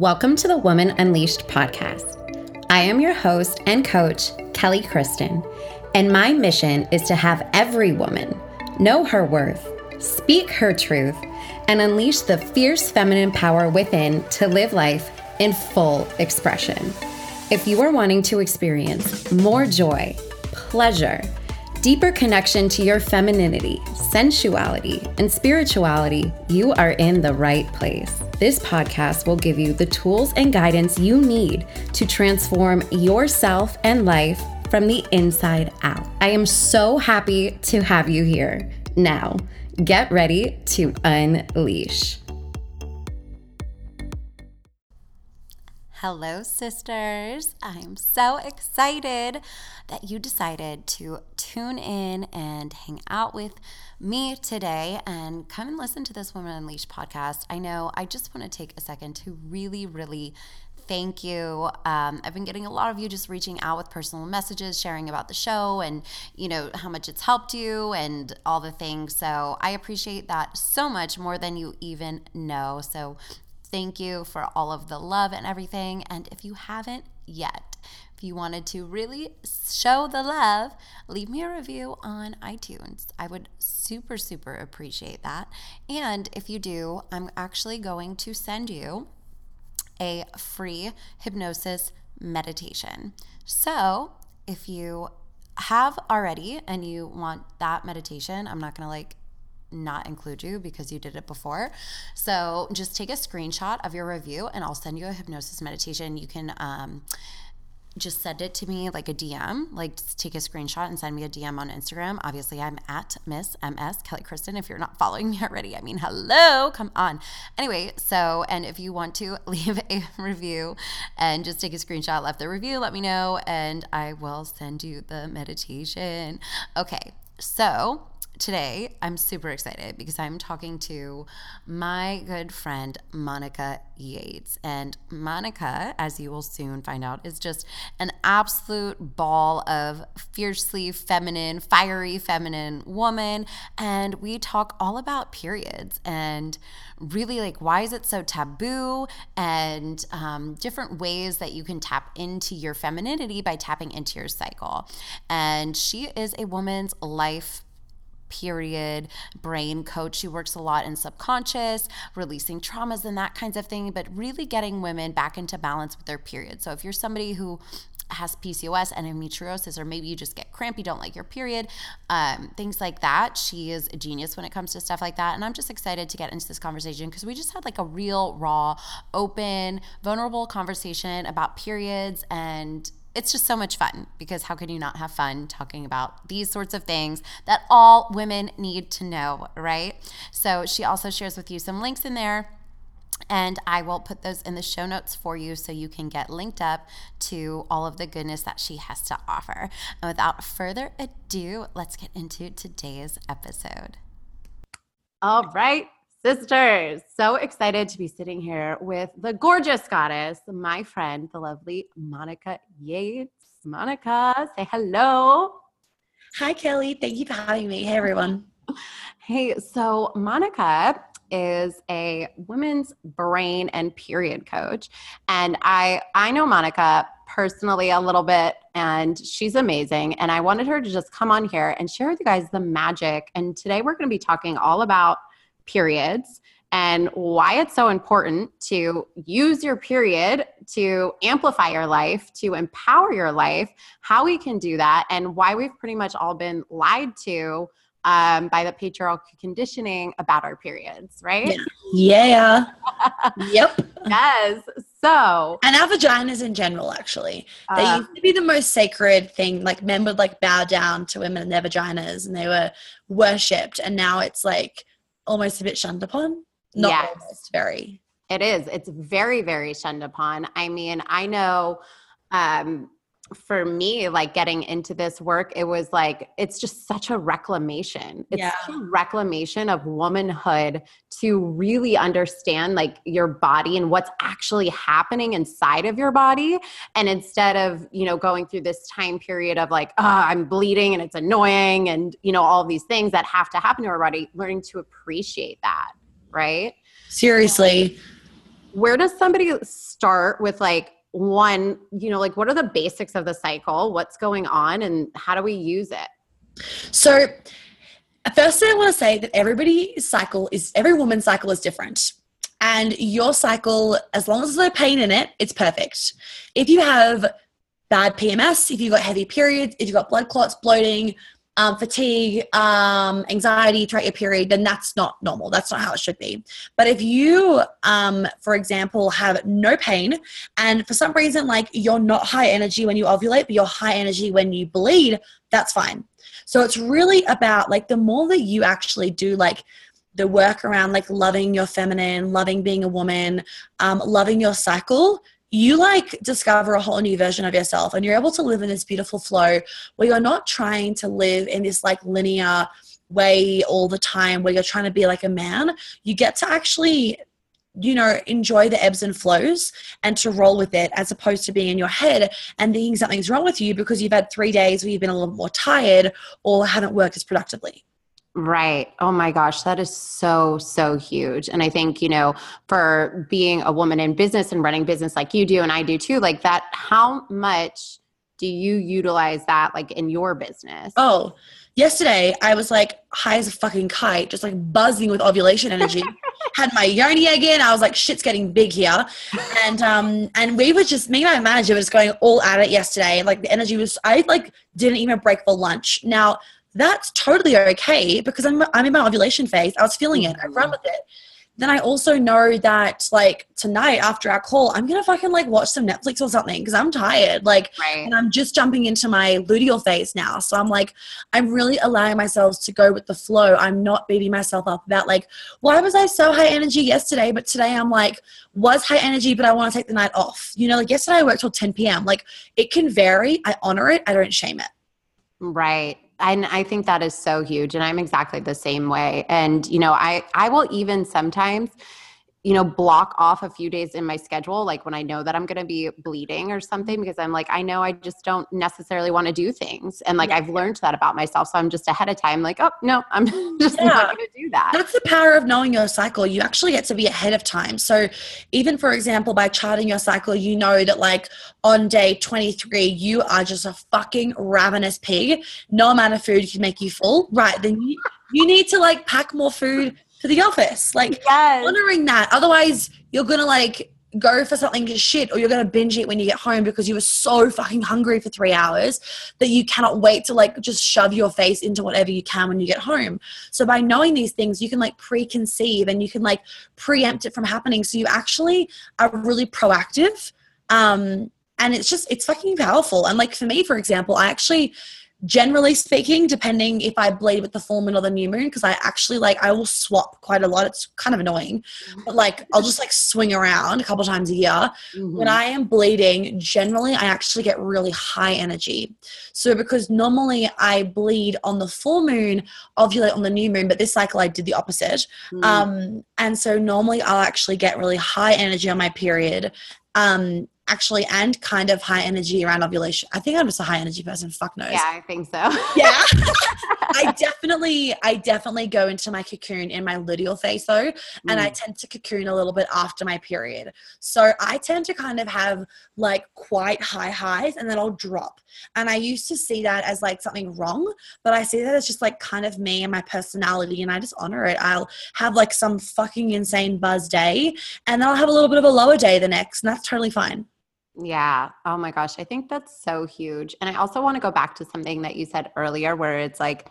Welcome to the Woman Unleashed podcast. I am your host and coach, Kelly Kristin, and my mission is to have every woman know her worth, speak her truth, and unleash the fierce feminine power within to live life in full expression. If you are wanting to experience more joy, pleasure, deeper connection to your femininity, sensuality, and spirituality, you are in the right place. This podcast will give you the tools and guidance you need to transform yourself and life from the inside out. I am so happy to have you here. Now, get ready to unleash. Hello, sisters. I'm so excited that you decided to tune in and hang out with me today and come and listen to this Woman Unleashed podcast. I know I just want to take a second to really, really thank you. Um, I've been getting a lot of you just reaching out with personal messages, sharing about the show and, you know, how much it's helped you and all the things. So I appreciate that so much more than you even know. So thank you for all of the love and everything. And if you haven't yet, you wanted to really show the love, leave me a review on iTunes. I would super, super appreciate that. And if you do, I'm actually going to send you a free hypnosis meditation. So if you have already and you want that meditation, I'm not going to like not include you because you did it before. So just take a screenshot of your review and I'll send you a hypnosis meditation. You can um, just send it to me like a DM, like take a screenshot and send me a DM on Instagram. Obviously, I'm at Miss MS Kelly Kristin. If you're not following me already, I mean, hello, come on. Anyway, so, and if you want to leave a review and just take a screenshot, left the review, let me know, and I will send you the meditation. Okay, so today I'm super excited because I'm talking to my good friend Monica Yates. And Monica, as you will soon find out, is just an absolute ball of fiercely feminine, fiery feminine woman. And we talk all about periods and really like why is it so taboo and um, different ways that you can tap into your femininity by tapping into your cycle. And she is a woman's life period brain coach. She works a lot in subconscious, releasing traumas and that kinds of thing, but really getting women back into balance with their period. So if you're somebody who has PCOS endometriosis, or maybe you just get crampy, don't like your period, um, things like that. She is a genius when it comes to stuff like that. And I'm just excited to get into this conversation because we just had like a real, raw, open, vulnerable conversation about periods and it's just so much fun because how can you not have fun talking about these sorts of things that all women need to know, right? So she also shares with you some links in there. And I will put those in the show notes for you so you can get linked up to all of the goodness that she has to offer. And without further ado, let's get into today's episode. All right, Sisters, so excited to be sitting here with the gorgeous goddess, my friend, the lovely Monica Yates. Monica, say hello. Hi, Kelly. Thank you for having me. Hey, everyone. hey, so Monica is a women's brain and period coach and i i know monica personally a little bit and she's amazing and i wanted her to just come on here and share with you guys the magic and today we're going to be talking all about periods and why it's so important to use your period to amplify your life, to empower your life, how we can do that, and why we've pretty much all been lied to um, by the patriarchal conditioning about our periods, right? Yeah. yep. Yes. So, and our vaginas in general, actually, they uh, used to be the most sacred thing. Like men would like bow down to women and their vaginas, and they were worshipped. And now it's like almost a bit shunned upon. Not yes. almost, very. It is. It's very, very shunned upon. I mean, I know um, for me, like getting into this work, it was like, it's just such a reclamation. It's yeah. a reclamation of womanhood to really understand like your body and what's actually happening inside of your body. And instead of, you know, going through this time period of like, oh, I'm bleeding and it's annoying and, you know, all these things that have to happen to our body, learning to appreciate that. Right. Seriously where does somebody start with like one, you know, like what are the basics of the cycle? What's going on and how do we use it? So, firstly, I want to say that everybody's cycle is, every woman's cycle is different. And your cycle, as long as there's no pain in it, it's perfect. If you have bad PMS, if you've got heavy periods, if you've got blood clots, bloating, um, fatigue, um, anxiety throughout your period, then that's not normal. That's not how it should be. But if you, um, for example, have no pain and for some reason, like you're not high energy when you ovulate, but you're high energy when you bleed, that's fine. So it's really about like the more that you actually do, like, the work around like loving your feminine, loving being a woman, um, loving your cycle, you like discover a whole new version of yourself and you're able to live in this beautiful flow where you're not trying to live in this like linear way all the time where you're trying to be like a man. You get to actually you know enjoy the ebbs and flows and to roll with it as opposed to being in your head and thinking something's wrong with you because you've had three days where you've been a little more tired or haven't worked as productively Right. Oh my gosh, that is so, so huge. And I think, you know, for being a woman in business and running business like you do and I do too, like that, how much do you utilize that like in your business? Oh, yesterday I was like high as a fucking kite, just like buzzing with ovulation energy. Had my yoni egg in. I was like, shit's getting big here. And um and we were just me and my manager were just going all at it yesterday. Like the energy was I like didn't even break for lunch. Now that's totally okay because I'm, I'm in my ovulation phase. I was feeling it. I run with it. Then I also know that like tonight after our call, I'm gonna fucking like watch some Netflix or something because I'm tired. Like, right. and I'm just jumping into my luteal phase now. So I'm like, I'm really allowing myself to go with the flow. I'm not beating myself up about like, why was I so high energy yesterday, but today I'm like, was high energy, but I want to take the night off. You know, like yesterday I worked till 10 p.m. Like it can vary. I honor it. I don't shame it. Right and i think that is so huge and i'm exactly the same way. And you know i i will even sometimes you know, block off a few days in my schedule, like when I know that I'm going to be bleeding or something, mm-hmm. because I'm like, I know I just don't necessarily want to do things. And like, yeah. I've learned that about myself. So I'm just ahead of time, like, oh, no, I'm just yeah. not going to do that. That's the power of knowing your cycle. You actually get to be ahead of time. So even, for example, by charting your cycle, you know that like on day 23, you are just a fucking ravenous pig. No amount of food can make you full. Right. Then you, you need to like pack more food to the office. Like yes. honoring that. Otherwise, you're gonna like go for something shit or you're going to binge it when you get home because you were so fucking hungry for three hours that you cannot wait to like just shove your face into whatever you can when you get home. So by knowing these things, you can like preconceive and you can like preempt it from happening. So you actually are really proactive. Um, and it's just, it's fucking powerful. And like for me, for example, I actually, generally speaking, depending if I bleed with the full moon or the new moon, because I actually like I will swap quite a lot. It's kind of annoying, but like I'll just like swing around a couple times a year. Mm-hmm. When I am bleeding, generally I actually get really high energy. So because normally I bleed on the full moon, ovulate on the new moon, but this cycle I did the opposite. Mm-hmm. Um, and so normally I'll actually get really high energy on my period. Um, actually and kind of high energy around ovulation. I think I'm just a high energy person. Fuck knows. Yeah, I think so. yeah. I definitely, I definitely go into my cocoon in my luteal phase though. And I mm. tend to cocoon a little bit after my period. So I tend to kind of have like quite high highs and then I'll drop. And I used to see that as like something wrong, but I see that as just like kind of me and my personality and I just honor it. I'll have like some fucking insane buzz day and then I'll have a little bit of a lower day the next and that's totally fine. Yeah. Oh my gosh. I think that's so huge. And I also want to go back to something that you said earlier where it's like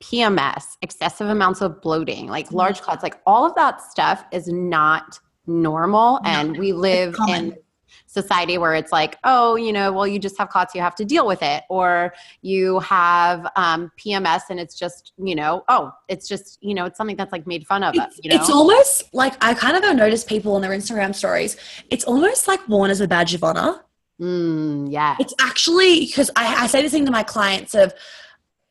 PMS, excessive amounts of bloating, like mm-hmm. large clots, like all of that stuff is not normal. And we live in society where it's like, oh, you know, well, you just have clots, you have to deal with it. Or you have um, PMS and it's just, you know, oh, it's just, you know, it's something that's like made fun of. It's, you know? it's almost like I kind of have noticed people on their Instagram stories, it's almost like worn as a badge of honor. Mm, yeah. It's actually because I, I say this thing to my clients of,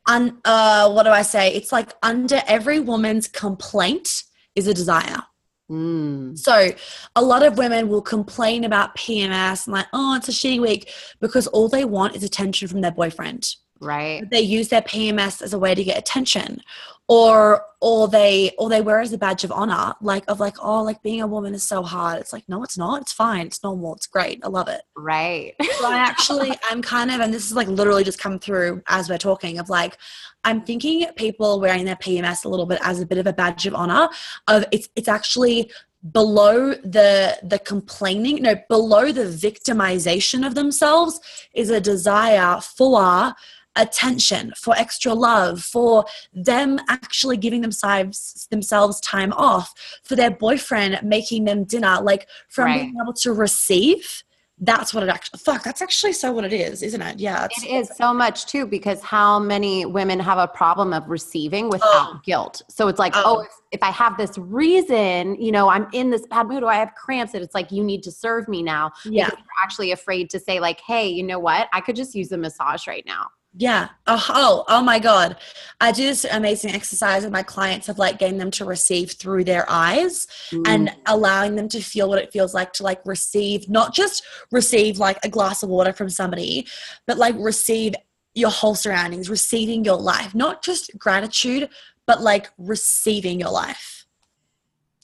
un, uh, what do I say? It's like under every woman's complaint is a desire. Mm. So, a lot of women will complain about PMS and like, oh, it's a shitty week because all they want is attention from their boyfriend. Right. They use their PMS as a way to get attention. Or or they or they wear as a badge of honor like of like oh like being a woman is so hard. It's like no it's not. It's fine. It's normal. It's great. I love it. Right. So i actually i'm kind of and this is like literally just come through as we're talking of like i'm thinking people wearing their pms a little bit as a bit of a badge of honor of it's it's actually below the the complaining no below the victimization of themselves is a desire for attention, for extra love, for them actually giving themselves themselves time off, for their boyfriend making them dinner, like from right. being able to receive. That's what it actually fuck, that's actually so what it is, isn't it? Yeah. It is so much too, because how many women have a problem of receiving without oh. guilt. So it's like, oh, oh if, if I have this reason, you know, I'm in this bad mood or I have cramps, and it's like you need to serve me now. Yeah. You're actually afraid to say, like, hey, you know what? I could just use a massage right now. Yeah. Oh, oh, oh my God. I do this amazing exercise with my clients of like getting them to receive through their eyes mm. and allowing them to feel what it feels like to like receive, not just receive like a glass of water from somebody, but like receive your whole surroundings, receiving your life, not just gratitude, but like receiving your life.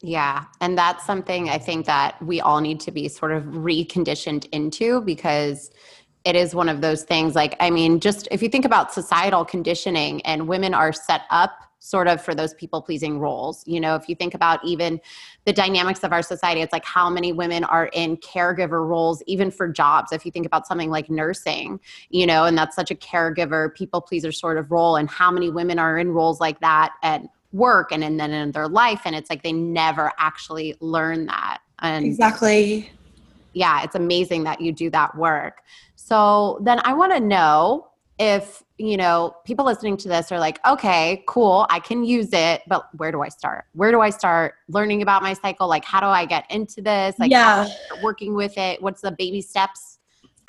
Yeah. And that's something I think that we all need to be sort of reconditioned into because it is one of those things like i mean just if you think about societal conditioning and women are set up sort of for those people pleasing roles you know if you think about even the dynamics of our society it's like how many women are in caregiver roles even for jobs. If you think about something like nursing you know and that's such a caregiver people pleaser sort of role and how many women are in roles like that at work and, and then in their life and it's like they never actually learn that. And exactly. Yeah it's amazing that you do that work so then I want to know if, you know, people listening to this are like, okay, cool, I can use it, but where do I start? Where do I start learning about my cycle? Like, how do I get into this? Like, yeah. working with it? What's the baby steps?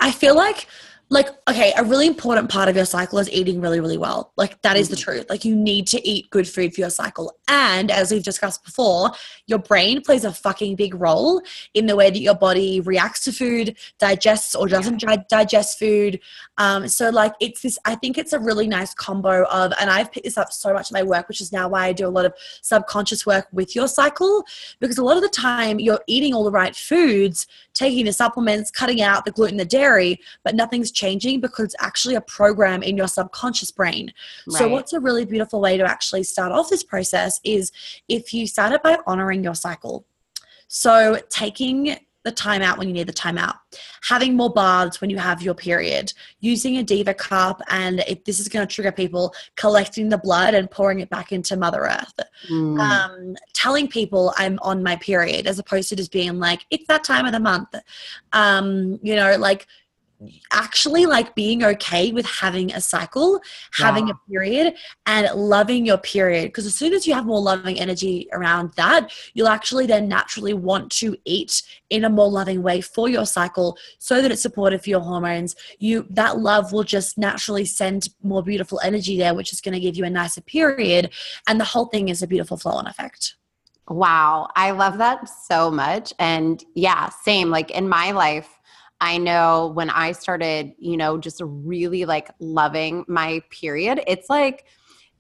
I feel like like okay a really important part of your cycle is eating really really well like that is the mm-hmm. truth like you need to eat good food for your cycle and as we've discussed before your brain plays a fucking big role in the way that your body reacts to food digests or doesn't yeah. digest food um, so like it's this i think it's a really nice combo of and i've picked this up so much in my work which is now why i do a lot of subconscious work with your cycle because a lot of the time you're eating all the right foods taking the supplements cutting out the gluten the dairy but nothing's changing because it's actually a program in your subconscious brain. Right. So, what's a really beautiful way to actually start off this process is if you start it by honoring your cycle. So, taking the time out when you need the time out, having more baths when you have your period, using a Diva cup, and if this is going to trigger people, collecting the blood and pouring it back into Mother Earth. Mm. Um, telling people I'm on my period as opposed to just being like, it's that time of the month. Um, you know, like actually like being okay with having a cycle, having yeah. a period, and loving your period. Because as soon as you have more loving energy around that, you'll actually then naturally want to eat in a more loving way for your cycle so that it's supportive for your hormones. You that love will just naturally send more beautiful energy there, which is going to give you a nicer period. And the whole thing is a beautiful flow on effect. Wow. I love that so much. And yeah, same. Like in my life, I know when I started, you know, just really like loving my period, it's like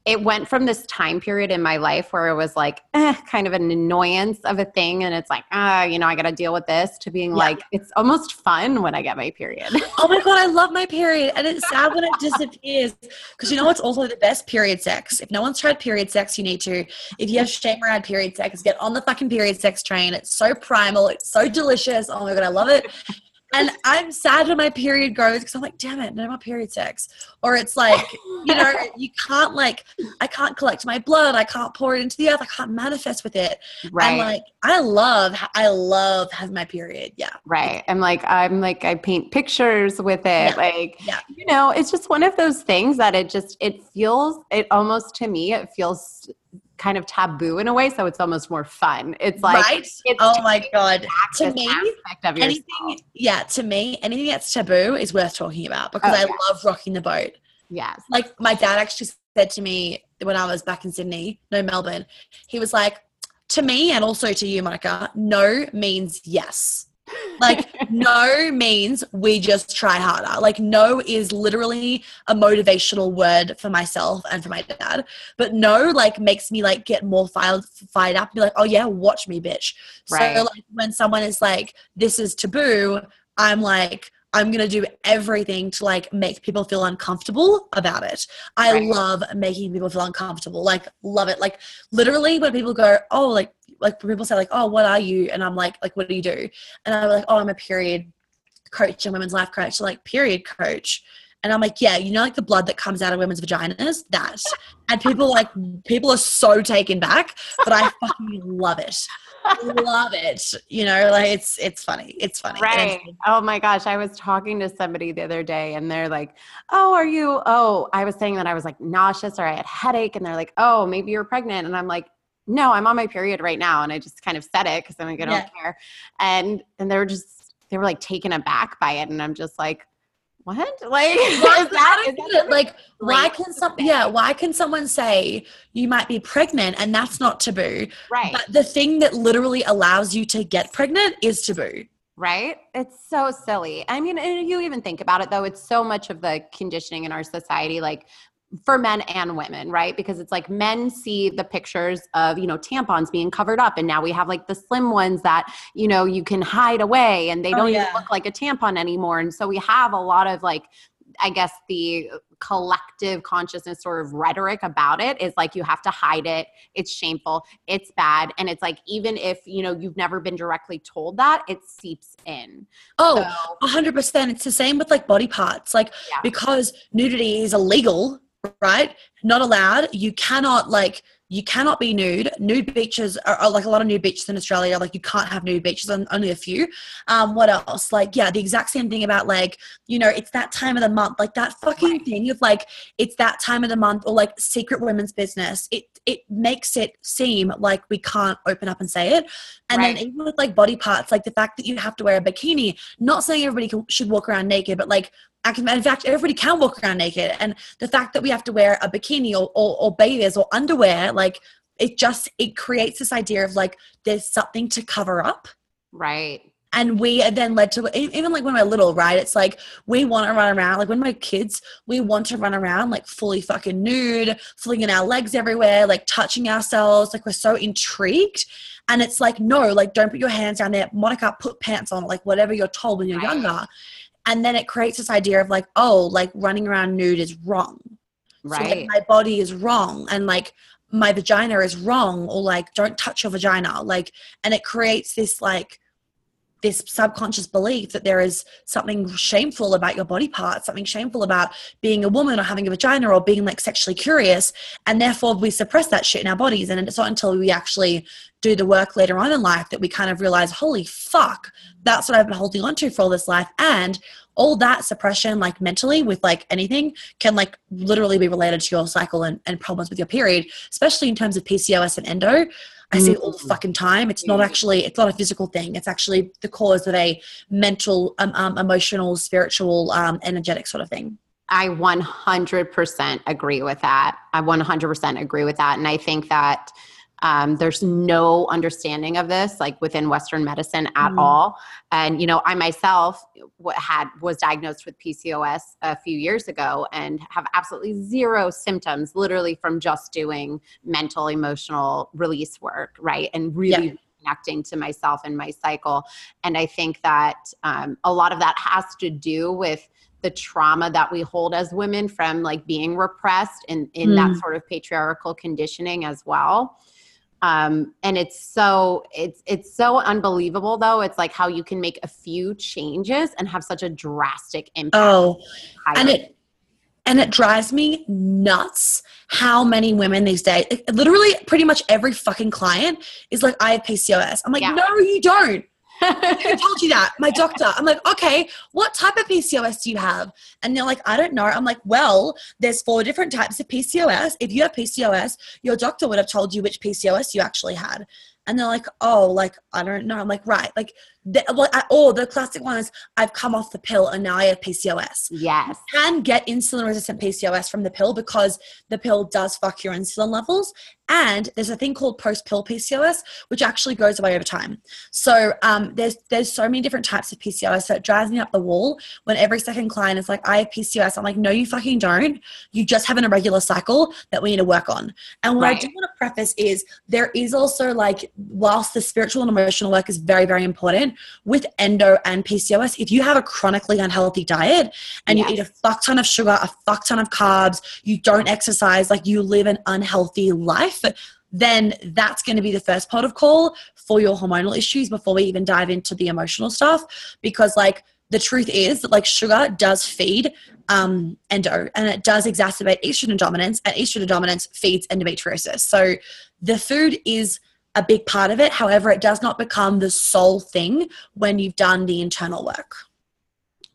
it went from this time period in my life where it was like eh, kind of an annoyance of a thing and it's like ah you know i gotta deal with this to being yeah. like it's almost fun when i get my period. Oh my god i love my period and it's sad when it disappears because you know what's also the best period sex? If no one's tried period sex you need to if you have shame around period sex get on the fucking period sex train it's so primal it's so delicious oh my god i love it and I'm sad when my period goes because I'm like, damn it, no more period sex. Or it's like, you know, you can't like, I can't collect my blood. I can't pour it into the earth. I can't manifest with it. Right. And like, I love, I love having my period. Yeah. Right. I'm like, I'm like, I paint pictures with it. Yeah. Like, yeah. you know, it's just one of those things that it just, it feels, it almost to me, it feels kind of taboo in a way, so it's almost more fun. It's like right? It's oh my god, to me, anything yeah, to me, anything that's taboo is worth talking about because oh, I yeah. love rocking the boat. Yes, like my dad actually said to me when I was back in Sydney, no Melbourne, he was like, to me and also to you, Monica, no means yes. Like, no means we just try harder. Like, no is literally a motivational word for myself and for my dad. But no, like, makes me like get more fired, fired up and be like, oh, yeah, watch me, bitch. Right. So, like, when someone is like, this is taboo, I'm like, I'm going to do everything to like make people feel uncomfortable about it. I Right. love making people feel uncomfortable. Like love it. Like literally when people go, "Oh, like like people say like, "Oh, what are you?" and I'm like, "Like what do you do?" And I'm like, "Oh, I'm a period coach and women's life coach." Like, "Period coach." And I'm like, yeah, you know, like the blood that comes out of women's vaginas, that. And people like, people are so taken back, but I fucking love it. Love it. You know, like it's it's funny. It's funny. Right. Oh my gosh. I was talking to somebody the other day and they're like, Oh, are you? Oh, I was saying that I was like nauseous or I had headache. And they're like, Oh, maybe you're pregnant. And I'm like, No, I'm on my period right now. And I just kind of said it because I'm like, I don't Yeah. care. And and they were just, they were like taken aback by it. And I'm just like, What? Like, Why- is that, I that like why can some say? yeah why can someone say you might be pregnant and that's not taboo right? but the thing that literally allows you to get pregnant is taboo Right? It's so silly. I mean, and you even think about it though, it's so much of the conditioning in our society, like for men and women, right? Because it's like men see the pictures of, you know, tampons being covered up. And now we have like the slim ones that, you know, you can hide away and they Oh, don't even yeah. look like a tampon anymore. And so we have a lot of like, I guess the collective consciousness sort of rhetoric about it is like you have to hide it. It's shameful. It's bad. And it's like even if you know you've never been directly told that, it seeps in. oh So, 100% it's the same with like body parts like Yeah. because nudity is illegal right? Not allowed. You cannot like you cannot be nude. Nude beaches are, are like a lot of nude beaches in australia like you can't have nude beaches on, only a few. Um what else? Like yeah the exact same thing about like you know it's that time of the month like that fucking thing of like it's that time of the month or like secret women's business. It it makes it seem like we can't open up and say it and Right. then even with like body parts like the fact that you have to wear a bikini not saying everybody can, should walk around naked but like I can- in fact everybody can walk around naked and the fact that we have to wear a bikini or, or, or bathers or underwear like it just it creates this idea of like there's something to cover up right. And we are then led to even like when we're little right it's like we want to run around like when we're kids we want to run around like fully fucking nude flinging our legs everywhere like touching ourselves like we're so intrigued and it's like no like don't put your hands down there monica put pants on like whatever you're told when you're Right. younger and then it creates this idea of like oh like running around nude is wrong so, like, Right. my body is wrong and like my vagina is wrong or like don't touch your vagina like and it creates this like this subconscious belief that there is something shameful about your body part something shameful about being a woman or having a vagina or being like sexually curious and therefore we suppress that shit in our bodies. And it's not until we actually do the work later on in life that we kind of realize holy fuck that's what i've been holding on to for all this life. And all that suppression like mentally with like anything can like literally be related to your cycle and, and problems with your period especially in terms of pcos and endo i see it all the Mm. fucking time it's not actually it's not a physical thing it's actually the cause of a mental um, um, emotional spiritual um, energetic sort of thing I 100% agree with that. I 100% agree with that. And I think that um, there's no understanding of this like within Western medicine at Mm. all. And, you know, I myself had was diagnosed with PCOS a few years ago and have absolutely zero symptoms literally from just doing mental emotional release work, right? And really connecting to myself and my cycle. And I think that um, a lot of that has to do with the trauma that we hold as women from like being repressed in, in that Mm. sort of patriarchal conditioning as well. Um, and it's so it's it's so unbelievable though. It's like how you can make a few changes and have such a drastic impact. oh and it and it drives me nuts how many women these days literally pretty much every fucking client is like i have pcos i'm like Yeah. no you don't Who told you that? My doctor. I'm like, okay, what type of PCOS do you have? And they're like, I don't know. I'm like, well, there's four different types of PCOS. If you have PCOS, your doctor would have told you which PCOS you actually had. And they're like, oh, like I don't know. I'm like, right, like, the, well, I, or the classic one is I've come off the pill and now I have PCOS. Yes. You can get insulin resistant PCOS from the pill because the pill does fuck your insulin levels. And there's a thing called post pill PCOS, which actually goes away over time. So um, there's there's so many different types of PCOS. So it drives me up the wall when every second client is like, I have PCOS. I'm like, no, you fucking don't. You just have an irregular cycle that we need to work on. And what right. I do want to preface is there is also like, whilst the spiritual and emotional work is very, very important with endo and PCOS, if you have a chronically unhealthy diet and yes. you eat a fuck ton of sugar, a fuck ton of carbs, you don't exercise, like you live an unhealthy life then that's going to be the first part of call for your hormonal issues before we even dive into the emotional stuff. Because, like, the truth is that, like, sugar does feed um, endo and it does exacerbate estrogen dominance, and estrogen dominance feeds endometriosis. So, the food is a big part of it. However, it does not become the sole thing when you've done the internal work.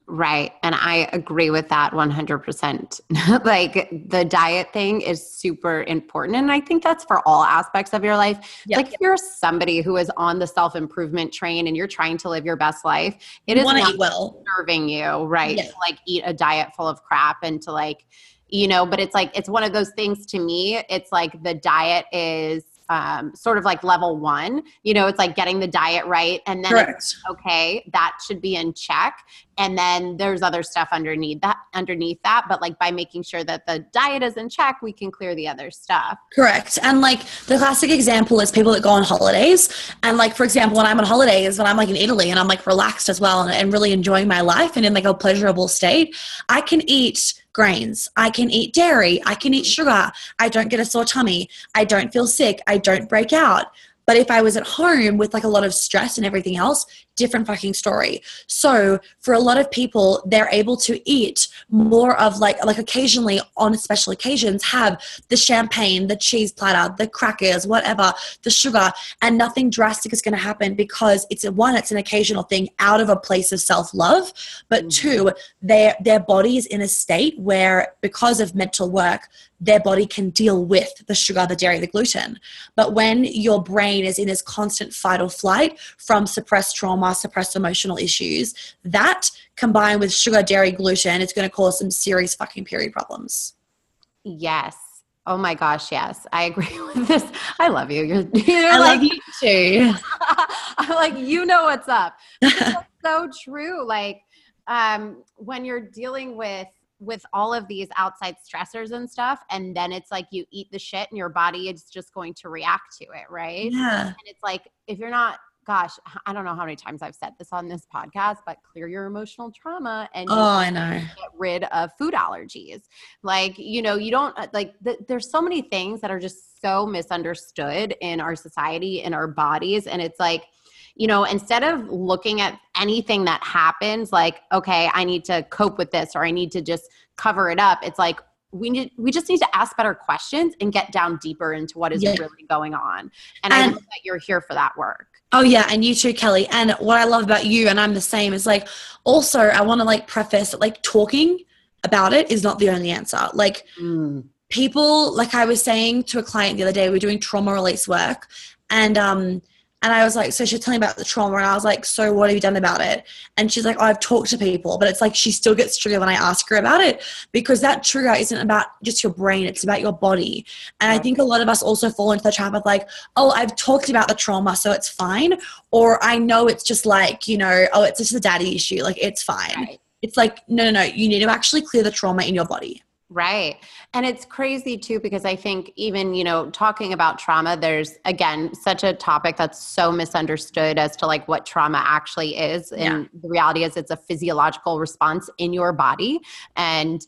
Right. And I agree with that 100%. like the diet thing is super important. And I think that's for all aspects of your life. Yeah. Like if you're somebody who is on the self improvement train and you're trying to live your best life, it you is not well. serving you, right? Yeah. To like eat a diet full of crap and to like, you know, but it's like, it's one of those things to me. It's like the diet is um, sort of like level one. You know, it's like getting the diet right, and then okay, that should be in check. And then there's other stuff underneath that. Underneath that, but like by making sure that the diet is in check, we can clear the other stuff. Correct. And like the classic example is people that go on holidays, and like for example, when I'm on holidays, when I'm like in Italy and I'm like relaxed as well and, and really enjoying my life and in like a pleasurable state, I can eat grains. I can eat dairy. I can eat sugar. I don't get a sore tummy. I don't feel sick. I don't break out. But if I was at home with like a lot of stress and everything else, different fucking story. So for a lot of people, they're able to eat more of like like occasionally on special occasions have the champagne, the cheese platter, the crackers, whatever, the sugar, and nothing drastic is going to happen because it's a one, it's an occasional thing out of a place of self love, but mm-hmm. two, their their body is in a state where because of mental work, their body can deal with the sugar, the dairy, the gluten. But when your brain is in this constant fight or flight from suppressed trauma, suppressed emotional issues, that combined with sugar, dairy, gluten, it's going to cause some serious fucking period problems. Yes. Oh my gosh, yes. I agree with this. I love you. You're, you're I like, love you too. I'm like, you know what's up. so true. Like, um, when you're dealing with with all of these outside stressors and stuff and then it's like you eat the shit and your body is just going to react to it right yeah and it's like if you're not gosh i don't know how many times i've said this on this podcast but clear your emotional trauma and oh i know. get rid of food allergies. Like you know you don't uh, like th- there's so many things that are just so misunderstood in our society in our bodies and it's like you know, instead of looking at anything that happens like, okay, I need to cope with this or I need to just cover it up, it's like, we need we just need to ask better questions and get down deeper into what is yeah. really going on. And, and I know that you're here for that work. Oh yeah, and you too, Kelly. And what I love about you, and I'm the same, is like also I want to like preface that like talking about it is not the only answer. Like mm. people, like I was saying to a client the other day, we we're doing trauma release work, and um and I was like, so she's telling me about the trauma. And I was like, so what have you done about it? And she's like, oh, I've talked to people. But it's like she still gets triggered when I ask her about it because that trigger isn't about just your brain, it's about your body. And I think a lot of us also fall into the trap of like, oh, I've talked about the trauma, so it's fine. Or I know it's just like, you know, oh, it's just a daddy issue. Like, it's fine. Right. It's like, no, no, no. You need to actually clear the trauma in your body. Right. And it's crazy too, because I think even, you know, talking about trauma, there's again such a topic that's so misunderstood as to like what trauma actually is. And yeah. the reality is it's a physiological response in your body. And,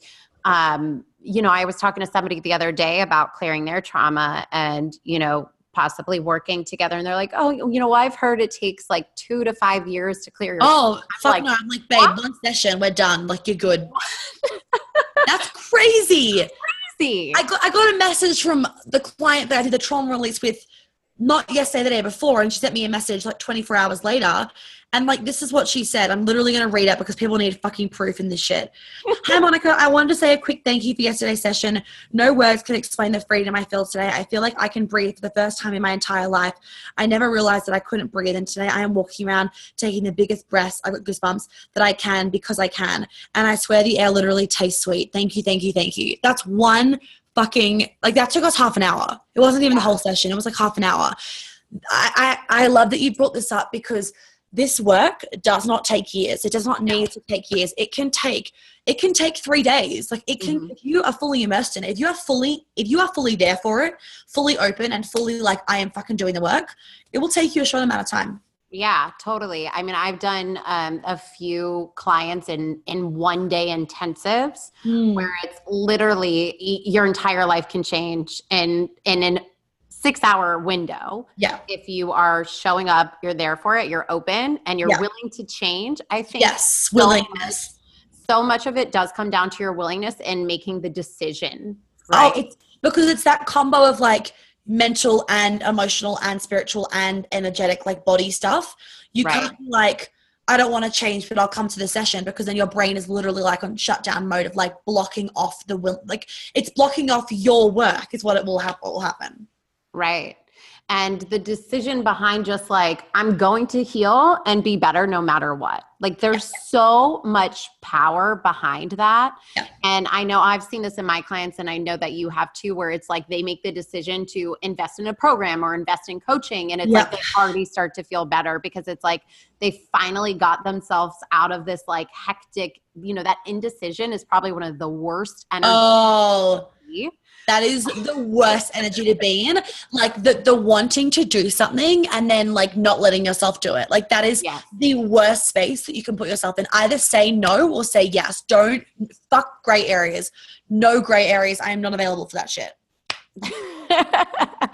um, you know, I was talking to somebody the other day about clearing their trauma and, you know, possibly working together and they're like oh you know i've heard it takes like two to five years to clear your oh fuck like, no i'm like babe what? one session we're done like you're good that's crazy. Crazy. I got, I got a message from the client that i did the trauma release with not yesterday the day before and she sent me a message like 24 hours later And like, this is what she said. I'm literally going to read it because people need fucking proof in this shit. Hi, Monica. I wanted to say a quick thank you for yesterday's session. No words can explain the freedom I feel today. I feel like I can breathe for the first time in my entire life. I never realized that I couldn't breathe. And today I am walking around taking the biggest breaths, I've got goosebumps, that I can because I can. And I swear the air literally tastes sweet. Thank you, thank you, thank you. That's one fucking, like, that took us half an hour. It wasn't even the whole session, it was like half an hour. I, I, I love that you brought this up because this work does not take years. It does not need to take years. It can take it can take three days. Like it can Mhm. if you are fully immersed in it if you are fully if you are fully there for it fully open and fully like i am fucking doing the work it will take you a short amount of time. Yeah, totally. I mean, I've done um, a few clients in in one day intensives where it's literally your entire life can change in in an six hour window yeah if you are showing up you're there for it you're open and you're Yeah. willing to change i think yes willingness so much of it does come down to your willingness and making the decision oh it's because it's that combo of like mental and emotional and spiritual and energetic like body stuff you Right. can't be like I don't want to change, but I'll come to the session because then your brain is literally like on shutdown mode of like blocking off the will, like it's blocking off your work is what it will happen. Will happen. Right. And the decision behind just like, I'm going to heal and be better no matter what. Like, there's so much power behind that. Yeah. And I know I've seen this in my clients, and I know that you have too, where it's like they make the decision to invest in a program or invest in coaching. And it's Yeah. like they already start to feel better because it's like they finally got themselves out of this like hectic, you know, that indecision is probably one of the worst energy. Oh, that is the worst energy to be in. Like the the wanting to do something and then like not letting yourself do it. Like that is Yes. the worst space that you can put yourself in. Either say no or say yes. Don't fuck gray areas. No gray areas. I am not available for that shit.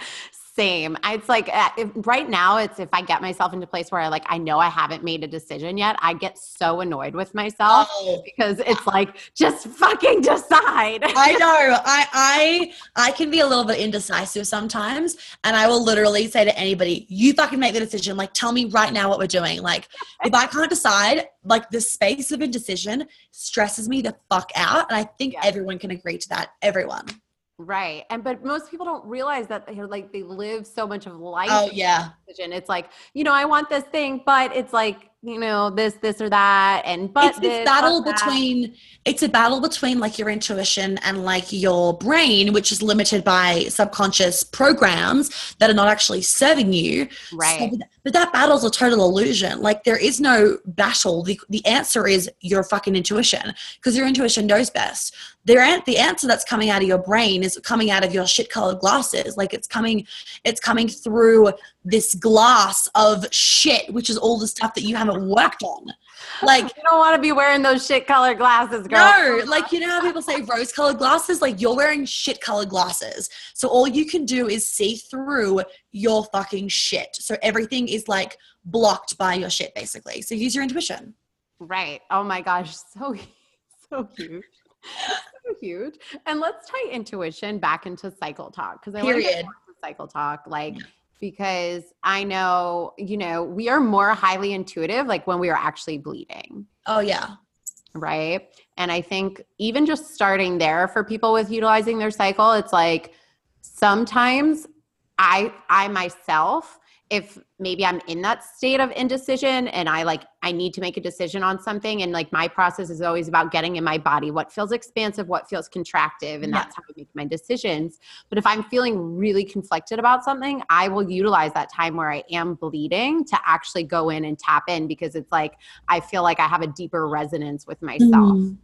Same. It's like uh, if, right now, it's if I get myself into a place where I like I know I haven't made a decision yet, I get so annoyed with myself Oh, because it's like just fucking decide. I know. I I I can be a little bit indecisive sometimes, and I will literally say to anybody, "You fucking make the decision. Like, tell me right now what we're doing. Like, if I can't decide, like the space of indecision stresses me the fuck out." And I think Yeah. everyone can agree to that. Everyone. Right. And but most people don't realize that they're like they live so much of life. Oh yeah. It's like you know I want this thing, but it's like you know this, this or that, and but it's this, battle but that. between it's a battle between like your intuition and like your brain which is limited by subconscious programs that are not actually serving you. Right. but, but that battle's a total illusion. Like there is no battle. The, the answer is your fucking intuition because your intuition knows best. There an- the answer that's coming out of your brain is coming out of your shit colored glasses. Like it's coming it's coming through this glass of shit which is all the stuff that you haven't worked on like You don't want to be wearing those shit colored glasses, girl. no, like you know how people say rose colored glasses? Like you're wearing shit colored glasses. So all you can do is see through your fucking shit. So everything is like blocked by your shit basically. So use your intuition. Right. Oh my gosh. So, so huge. So huge. And let's tie intuition back into cycle talk because I want to get Period. more into cycle talk. Like, because I know, you know, we are more highly intuitive like when we are actually bleeding. Oh yeah. Right. And I think even just starting there for people with utilizing their cycle, it's like sometimes I I myself, if maybe I'm in that state of indecision and I like I need to make a decision on something and like my process is always about getting in my body what feels expansive, what feels contractive, and Yeah. that's how I make my decisions. But if I'm feeling really conflicted about something, I will utilize that time where I am bleeding to actually go in and tap in because it's like I feel like I have a deeper resonance with myself. Mm.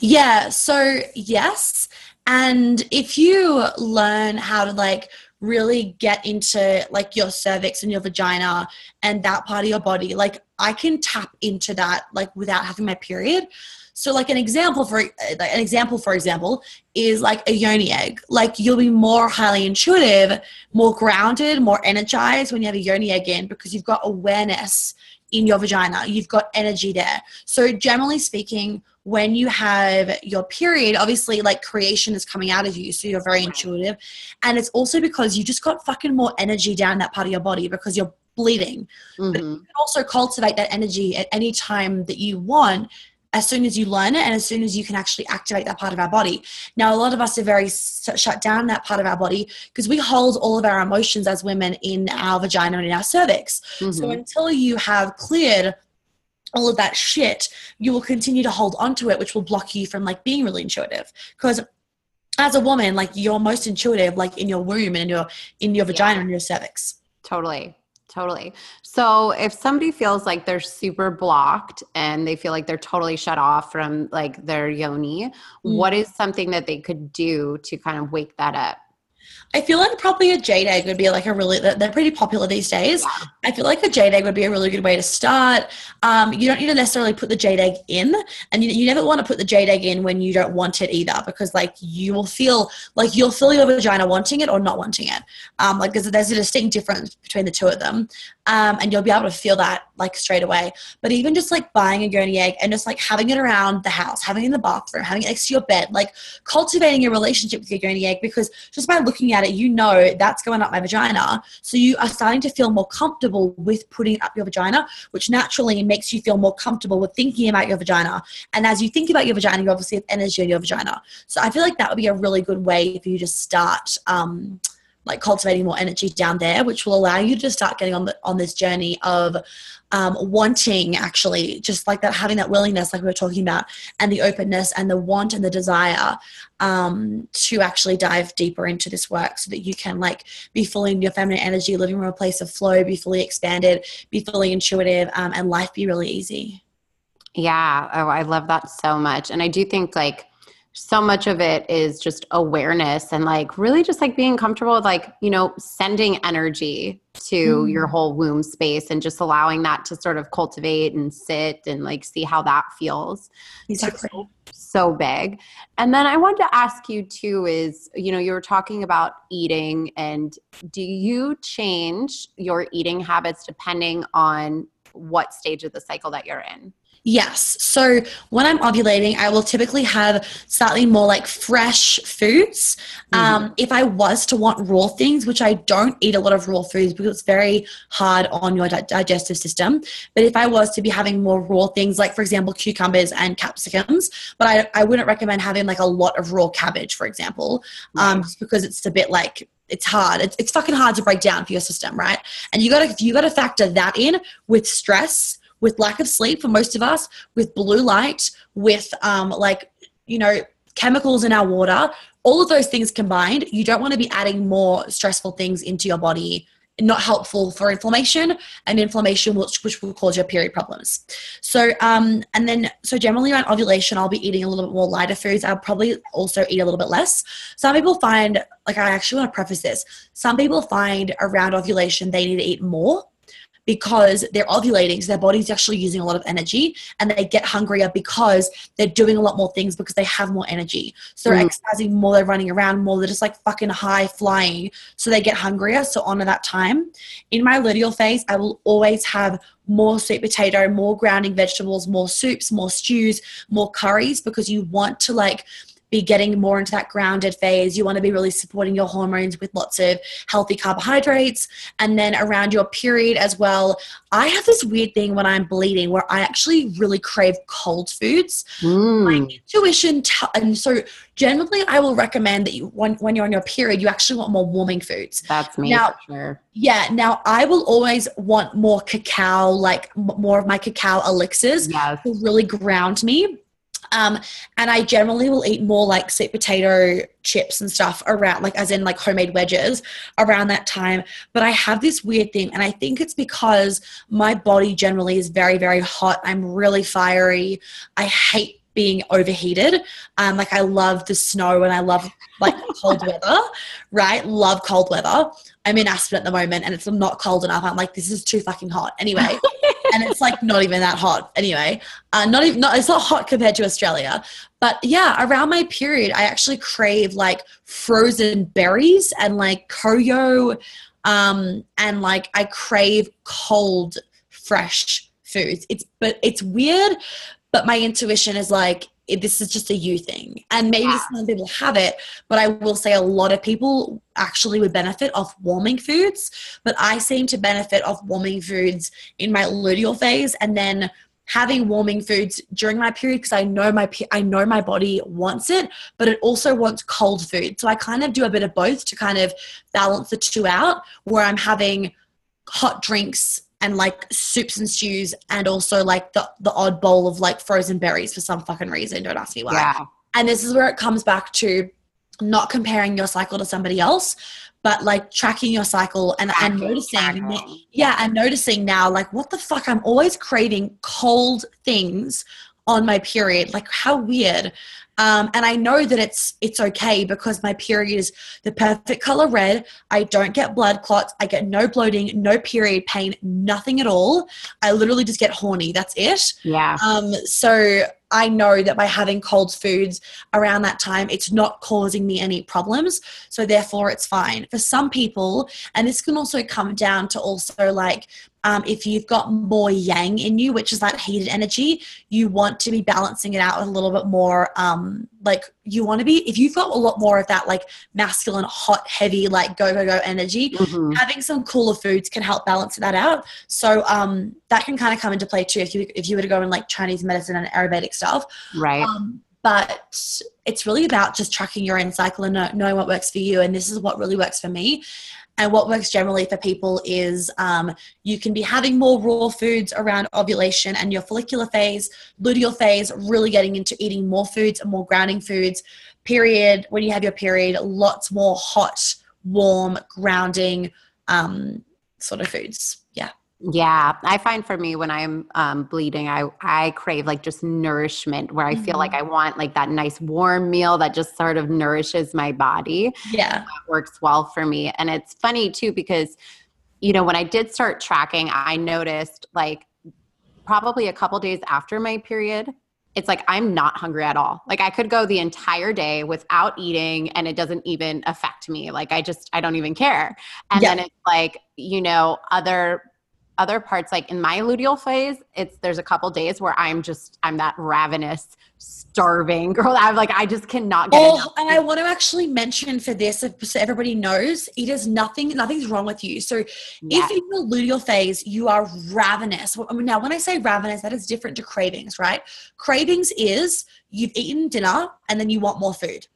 Yeah. So, yes. And if you learn how to like really get into like your cervix and your vagina and that part of your body, like I can tap into that like without having my period. So, like an example for uh, like an example, for example, is like a yoni egg. Like you'll be more highly intuitive, more grounded, more energized when you have a yoni egg in because you've got awareness in your vagina. You've got energy there. So, generally speaking, when you have your period, obviously, like creation is coming out of you. So, you're very intuitive. And it's also because you just got fucking more energy down that part of your body because you're bleeding. But Mhm. you can also cultivate that energy at any time that you want as soon as you learn it and as soon as you can actually activate that part of our body. Now, a lot of us are very shut down that part of our body because we hold all of our emotions as women in our vagina and in our cervix. So Mhm. until you have cleared all of that shit, you will continue to hold onto it, which will block you from like being really intuitive. Because as a woman, like you're most intuitive, like in your womb and in your in your vagina and your cervix. Totally. Totally. So if somebody feels like they're super blocked and they feel like they're totally shut off from like their yoni, mm. what is something that they could do to kind of wake that up? I feel like probably a jade egg would be like a really they're pretty popular these days. I feel like a jade egg would be a really good way to start. Um, you don't need to necessarily put the jade egg in, and you, you never want to put the jade egg in when you don't want it either, because like you will feel like you'll feel your vagina wanting it or not wanting it. Um, like there's, there's a distinct difference between the two of them, um, and you'll be able to feel that like straight away. But even just like buying a yoni egg and just like having it around the house, having it in the bathroom, having it next to your bed, like cultivating a relationship with your yoni egg, because just by looking at it, you know that's going up my vagina. So you are starting to feel more comfortable with putting up your vagina, which naturally makes you feel more comfortable with thinking about your vagina. And as you think about your vagina, you obviously have energy in your vagina. So I feel like that would be a really good way for you to start. Um, like cultivating more energy down there, which will allow you to start getting on the, on this journey of um, wanting actually just like that having that willingness like we were talking about and the openness and the want and the desire um, to actually dive deeper into this work so that you can like be fully in your feminine energy living from a place of flow be fully expanded be fully intuitive um, and life be really easy Yeah. Oh, I love that so much. And I do think like so much of it is just awareness and like really just like being comfortable with like, you know, sending energy to Mm. your whole womb space and just allowing that to sort of cultivate and sit and like see how that feels. exactly so big. And then I wanted to ask you too is, you know, you were talking about eating and do you change your eating habits depending on what stage of the cycle that you're in? Yes. So when I'm ovulating, I will typically have slightly more like fresh foods. Um, if I was to want raw things, which I don't eat a lot of raw foods because it's very hard on your di- digestive system. But if I was to be having more raw things, like for example, cucumbers and capsicums, but I, I wouldn't recommend having like a lot of raw cabbage, for example, um, just because it's a bit like it's hard. It's, it's fucking hard to break down for your system, right? And you gotta you gotta factor that in with stress, with lack of sleep for most of us, with blue light, with um, like you know chemicals in our water. All of those things combined, you don't want to be adding more stressful things into your body. Not helpful for inflammation, and inflammation which, which will cause your period problems. So, um, and then so generally around ovulation, I'll be eating a little bit more lighter foods. I'll probably also eat a little bit less. Some people find, like, I actually want to preface this. Some people find around ovulation they need to eat more because they're ovulating, so their body's actually using a lot of energy and they get hungrier because they're doing a lot more things because they have more energy. So they're Mm. exercising more, they're running around more, they're just like fucking high flying. So they get hungrier. So honor that time. In my luteal phase, I will always have more sweet potato, more grounding vegetables, more soups, more stews, more curries because you want to like be getting more into that grounded phase. You want to be really supporting your hormones with lots of healthy carbohydrates. And then around your period as well, I have this weird thing when I'm bleeding where I actually really crave cold foods. My Mm, intuition, t- and so generally, I will recommend that you when, when you're on your period, you actually want more warming foods. that's me Now- for sure. Yeah, now I will always want more cacao, like more of my cacao elixirs Yes. to really ground me. Um, and I generally will eat more like sweet potato chips and stuff around, like as in like homemade wedges around that time. But I have this weird thing, and I think it's because my body generally is very, very hot. I'm really fiery. I hate being overheated. Um, like I love the snow and I love like cold weather, right? Love cold weather. I'm in Aspen at the moment and it's not cold enough. I'm like, this is too fucking hot. Anyway, and it's like not even that hot. Anyway, uh, not even not, it's not hot compared to Australia. But yeah, around my period, I actually crave like frozen berries and like CoYo, um, and like I crave cold, fresh foods. It's but it's weird. but my intuition is like it, this is just a you thing. And maybe Yeah. some people have it but i will say a lot of people actually would benefit off warming foods. But i seem to benefit off warming foods in my luteal phase and then having warming foods during my period because i know my i know my body wants it but it also wants cold food. So i kind of do a bit of both to kind of balance the two out where i'm having hot drinks and like soups and stews and also like the, the odd bowl of like frozen berries for some fucking reason. Don't ask me why. Yeah. And this is where it comes back to not comparing your cycle to somebody else, but like tracking your cycle and, and noticing. tracking. Yeah, and noticing now, like, what the fuck? I'm always craving cold things on my period. Like, how weird. Um, and I know that it's it's okay because my period is the perfect color red. I don't get blood clots. I get no bloating, no period pain, nothing at all. I literally just get horny. That's it. Yeah. Um, so I know that by having cold foods around that time, it's not causing me any problems. So therefore, it's fine. For some people, and this can also come down to also like um, if you've got more yang in you, which is that heated energy, you want to be balancing it out with a little bit more. Um, like you want to be, if you've got a lot more of that like masculine, hot, heavy, like go go go energy, Mhm. having some cooler foods can help balance that out. So um, that can kind of come into play too if you if you were to go in like Chinese medicine and Ayurvedic stuff. Right. Um, but it's really about just tracking your own cycle and knowing what works for you. And this is what really works for me. And what works generally for people is um, you can be having more raw foods around ovulation and your follicular phase, luteal phase, really getting into eating more foods and more grounding foods. Period. When you have your period, lots more hot, warm, grounding um, sort of foods. Yeah. Yeah, I find for me when I'm um, bleeding, I I crave like just nourishment, where I feel like I want like that nice warm meal that just sort of nourishes my body. Yeah. That works well for me, and it's funny too because you know when I did start tracking, I noticed like probably a couple days after my period. It's like I'm not hungry at all. Like I could go the entire day without eating and it doesn't even affect me. Like I just I don't even care. And Yeah. then it's like, you know, other other parts like in my luteal phase it's there's a couple days where i'm just i'm that ravenous starving girl i'm like i just cannot get Oh, enough and I want to actually mention for this, if- so everybody knows, it is nothing. Nothing's wrong with you. So, Yeah. if in the luteal phase you are ravenous, now when I say ravenous, that is different to cravings, right? Cravings is you've eaten dinner and then you want more food,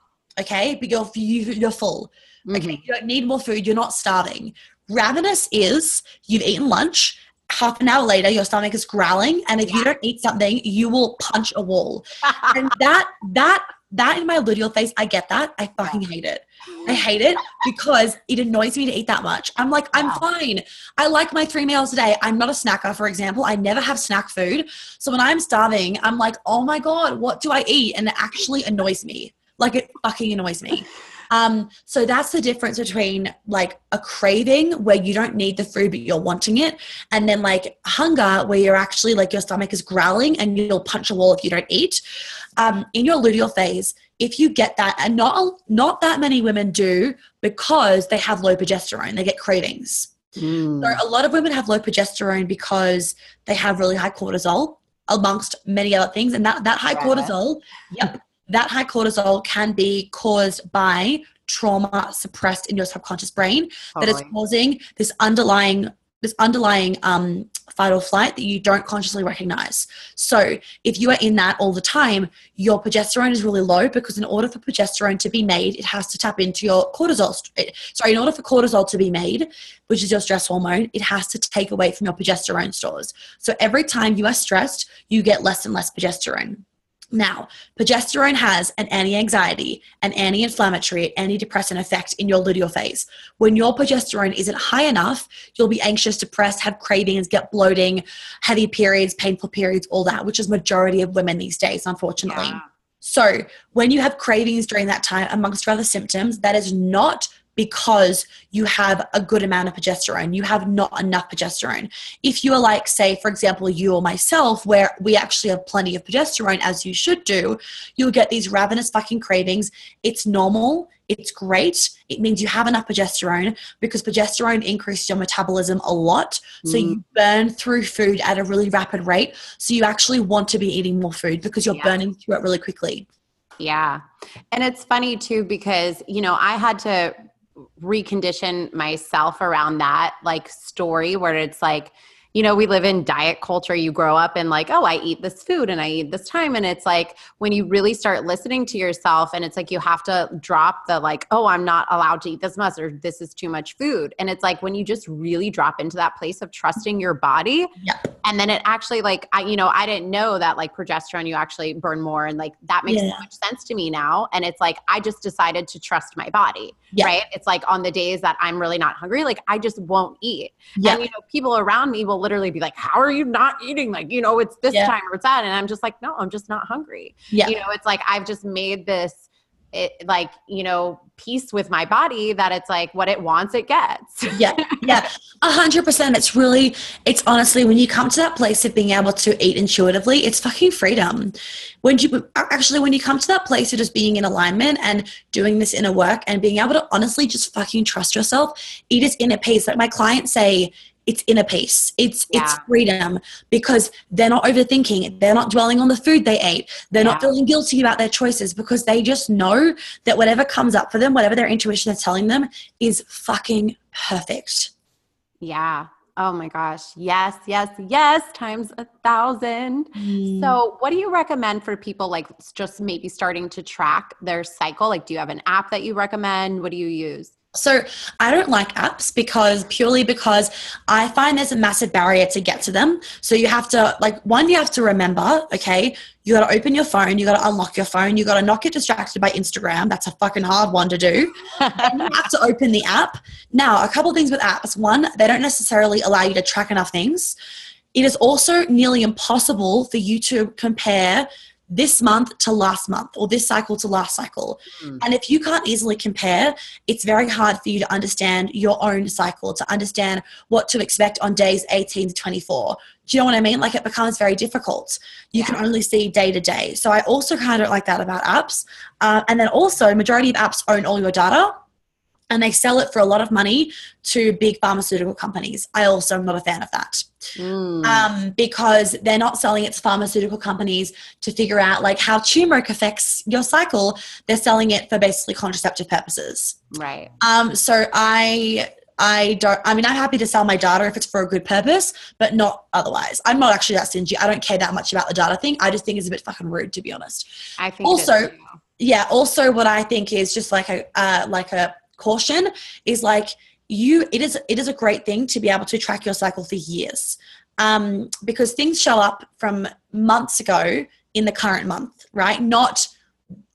okay? But you're you, you're full. Okay, Mhm. you don't need more food. You're not starving. Ravenous is you've eaten lunch. Half an hour later, your stomach is growling, and if you don't eat something, you will punch a wall and that that that in my luteal phase, I get that. I fucking hate it. I hate it because it annoys me to eat that much. I'm like, I'm Wow. fine. I like my three meals a day. I'm not a snacker, for example. I never have snack food. So when I'm starving, I'm like, oh my God, what do I eat? And it actually annoys me. Like it fucking annoys me. Um, so that's the difference between like a craving where you don't need the food but you're wanting it, and then like hunger where you're actually like your stomach is growling and you'll punch a wall if you don't eat. Um, in your luteal phase, if you get that, and not not that many women do because they have low progesterone, they get cravings. Mm. So a lot of women have low progesterone because they have really high cortisol, amongst many other things, and that that high Yeah. cortisol, yep, that high cortisol can be caused by trauma suppressed in your subconscious brain that is causing this underlying this underlying um, fight or flight that you don't consciously recognize. So if you are in that all the time, your progesterone is really low because in order for progesterone to be made, it has to tap into your cortisol. Sorry, in order for cortisol to be made, which is your stress hormone, it has to take away from your progesterone stores. So every time you are stressed, you get less and less progesterone. Now, progesterone has an anti anxiety, an anti inflammatory, antidepressant effect in your luteal phase. When your progesterone isn't high enough, you'll be anxious, depressed, have cravings, get bloating, heavy periods, painful periods, all that, which is majority of women these days, unfortunately. Yeah. So, when you have cravings during that time, amongst other symptoms, that is not because you have a good amount of progesterone. You have not enough progesterone. If you are like, say, for example, you or myself, where we actually have plenty of progesterone, as you should do, you'll get these ravenous fucking cravings. It's normal. It's great. It means you have enough progesterone because progesterone increases your metabolism a lot. So Mm. you burn through food at a really rapid rate. So you actually want to be eating more food because you're Yeah. burning through it really quickly. Yeah. And it's funny too because, you know, I had to recondition myself around that like story where it's like, you know, we live in diet culture. You grow up and like, oh, I eat this food and I eat this time. And it's like when you really start listening to yourself and it's like you have to drop the like, oh, I'm not allowed to eat this much or this is too much food. And it's like when you just really drop into that place of trusting your body. Yeah. And then it actually like I, you know, I didn't know that like progesterone you actually burn more and like that makes Yeah. so much sense to me now. And it's like I just decided to trust my body. Yeah. Right. It's like on the days that I'm really not hungry, like I just won't eat. Yeah. And you know, people around me will literally be like, How are you not eating? Like, you know, it's this Yeah. time or it's that. And I'm just like, No, I'm just not hungry. Yeah. You know, it's like I've just made this it like, you know, peace with my body that it's like what it wants, it gets. yeah yeah a hundred percent it's really it's honestly when you come to that place of being able to eat intuitively it's fucking freedom when you actually when you come to that place of just being in alignment and doing this inner work and being able to honestly just fucking trust yourself Eat it is inner peace like my clients say it's inner peace it's it's freedom because they're not overthinking they're not dwelling on the food they ate they're not feeling guilty about their choices because they just know that whatever comes up for them whatever their intuition is telling them is fucking perfect. Yeah. Oh my gosh. Yes, yes, yes, times a thousand. So, mm. what do you recommend for people like just maybe starting to track their cycle? Like, do you have an app that you recommend? What do you use? So I don't like apps because purely because I find there's a massive barrier to get to them. So you have to like one you have to remember, okay, you got to open your phone, you got to unlock your phone, you got to not get distracted by Instagram. That's a fucking hard one to do. Then you have to open the app. Now, a couple things with apps. One, they don't necessarily allow you to track enough things. It is also nearly impossible for you to compare this month to last month or this cycle to last cycle. Hmm. And if you can't easily compare, it's very hard for you to understand your own cycle, to understand what to expect on days 18 to 24. Do you know what I mean? Like it becomes very difficult. You can only see day to day. So I also kind of like that about apps. Uh, and then also, majority of apps own all your data and they sell it for a lot of money to big pharmaceutical companies. I also am not a fan of that Mm. um, because they're not selling it to pharmaceutical companies to figure out like how turmeric affects your cycle. They're selling it for basically contraceptive purposes. right. Um, so I I don't I mean I'm happy to sell my data if it's for a good purpose, but not otherwise. I'm not actually that stingy. I don't care that much about the data thing. I just think it's a bit fucking rude to be honest. I think Also- Yeah, also what I think is just like a uh, like a caution is like you it is it is a great thing to be able to track your cycle for years. Um, because things show up from months ago in the current month, right? Not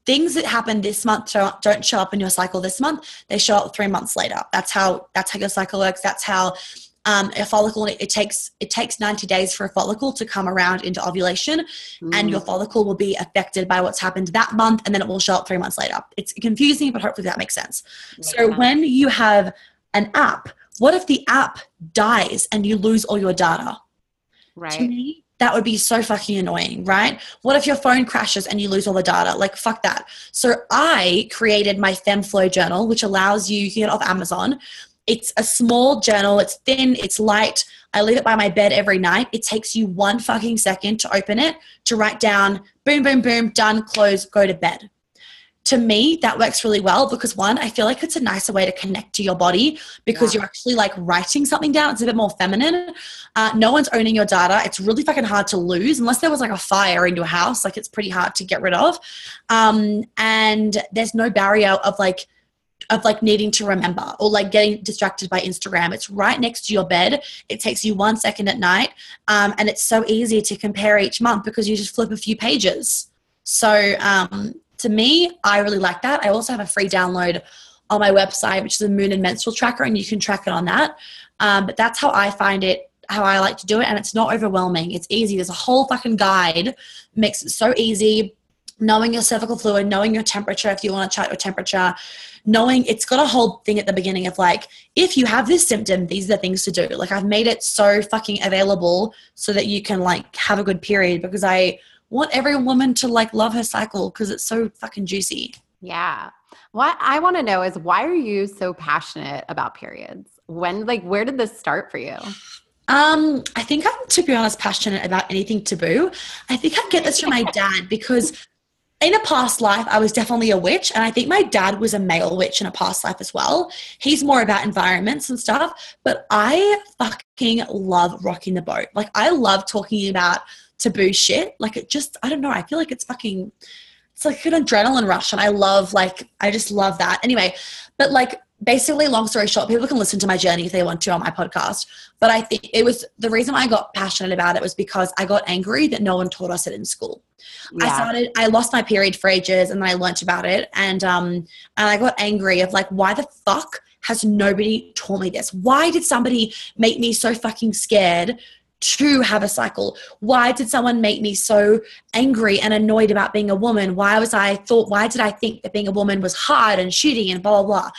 things that happen this month don't, show up in your cycle this month they show up three months later that's how that's how your cycle works that's how um, a follicle it takes it takes 90 days for a follicle to come around into ovulation and Mm. your follicle will be affected by what's happened that month and then it will show up three months later it's confusing but hopefully that makes sense Makes so sense. when you have an app what if the app dies and you lose all your data right to me, that would be so fucking annoying, right? What if your phone crashes and you lose all the data? Like, fuck that. So I created my Feme Flow journal, which allows you, you can get it off Amazon. It's a small journal, it's thin, it's light. I leave it by my bed every night. It takes you one fucking second to open it, to write down, boom, boom, boom, done, close, go to bed. To me, that works really well because one, I feel like it's a nicer way to connect to your body because Yeah. you're actually like writing something down. It's a bit more feminine. Uh, no one's owning your data. It's really fucking hard to lose unless there was like a fire in your house. Like it's pretty hard to get rid of. Um, and there's no barrier of like of like needing to remember or like getting distracted by Instagram. It's right next to your bed. It takes you one second at night, um, and it's so easy to compare each month because you just flip a few pages. So um, to me, I really like that. I also have a free download on my website, which is a moon and menstrual tracker, and you can track it on that. Um, but that's how I find it, how I like to do it, and it's not overwhelming. It's easy. There's a whole fucking guide, makes it so easy. Knowing your cervical fluid, knowing your temperature, if you want to chart your temperature, knowing it's got a whole thing at the beginning of like, if you have this symptom, these are the things to do. Like I've made it so fucking available so that you can like have a good period because I want every woman to like love her cycle because it's so fucking juicy. Yeah. What I want to know is why are you so passionate about periods? When like where did this start for you? Um, I think I'm to be honest passionate about anything taboo. I think I get this from my dad because in a past life, I was definitely a witch, and I think my dad was a male witch in a past life as well. He's more about environments and stuff, but I fucking love rocking the boat. Like, I love talking about taboo shit. Like, it just, I don't know, I feel like it's fucking, it's like an adrenaline rush, and I love, like, I just love that. Anyway, but like, basically long story short people can listen to my journey if they want to on my podcast but i think it was the reason i got passionate about it was because i got angry that no one taught us it in school yeah. i started i lost my period for ages and then i learnt about it and um and i got angry of like why the fuck has nobody taught me this why did somebody make me so fucking scared to have a cycle? Why did someone make me so angry and annoyed about being a woman? Why was I thought, why did I think that being a woman was hard and shitty and blah, blah, blah?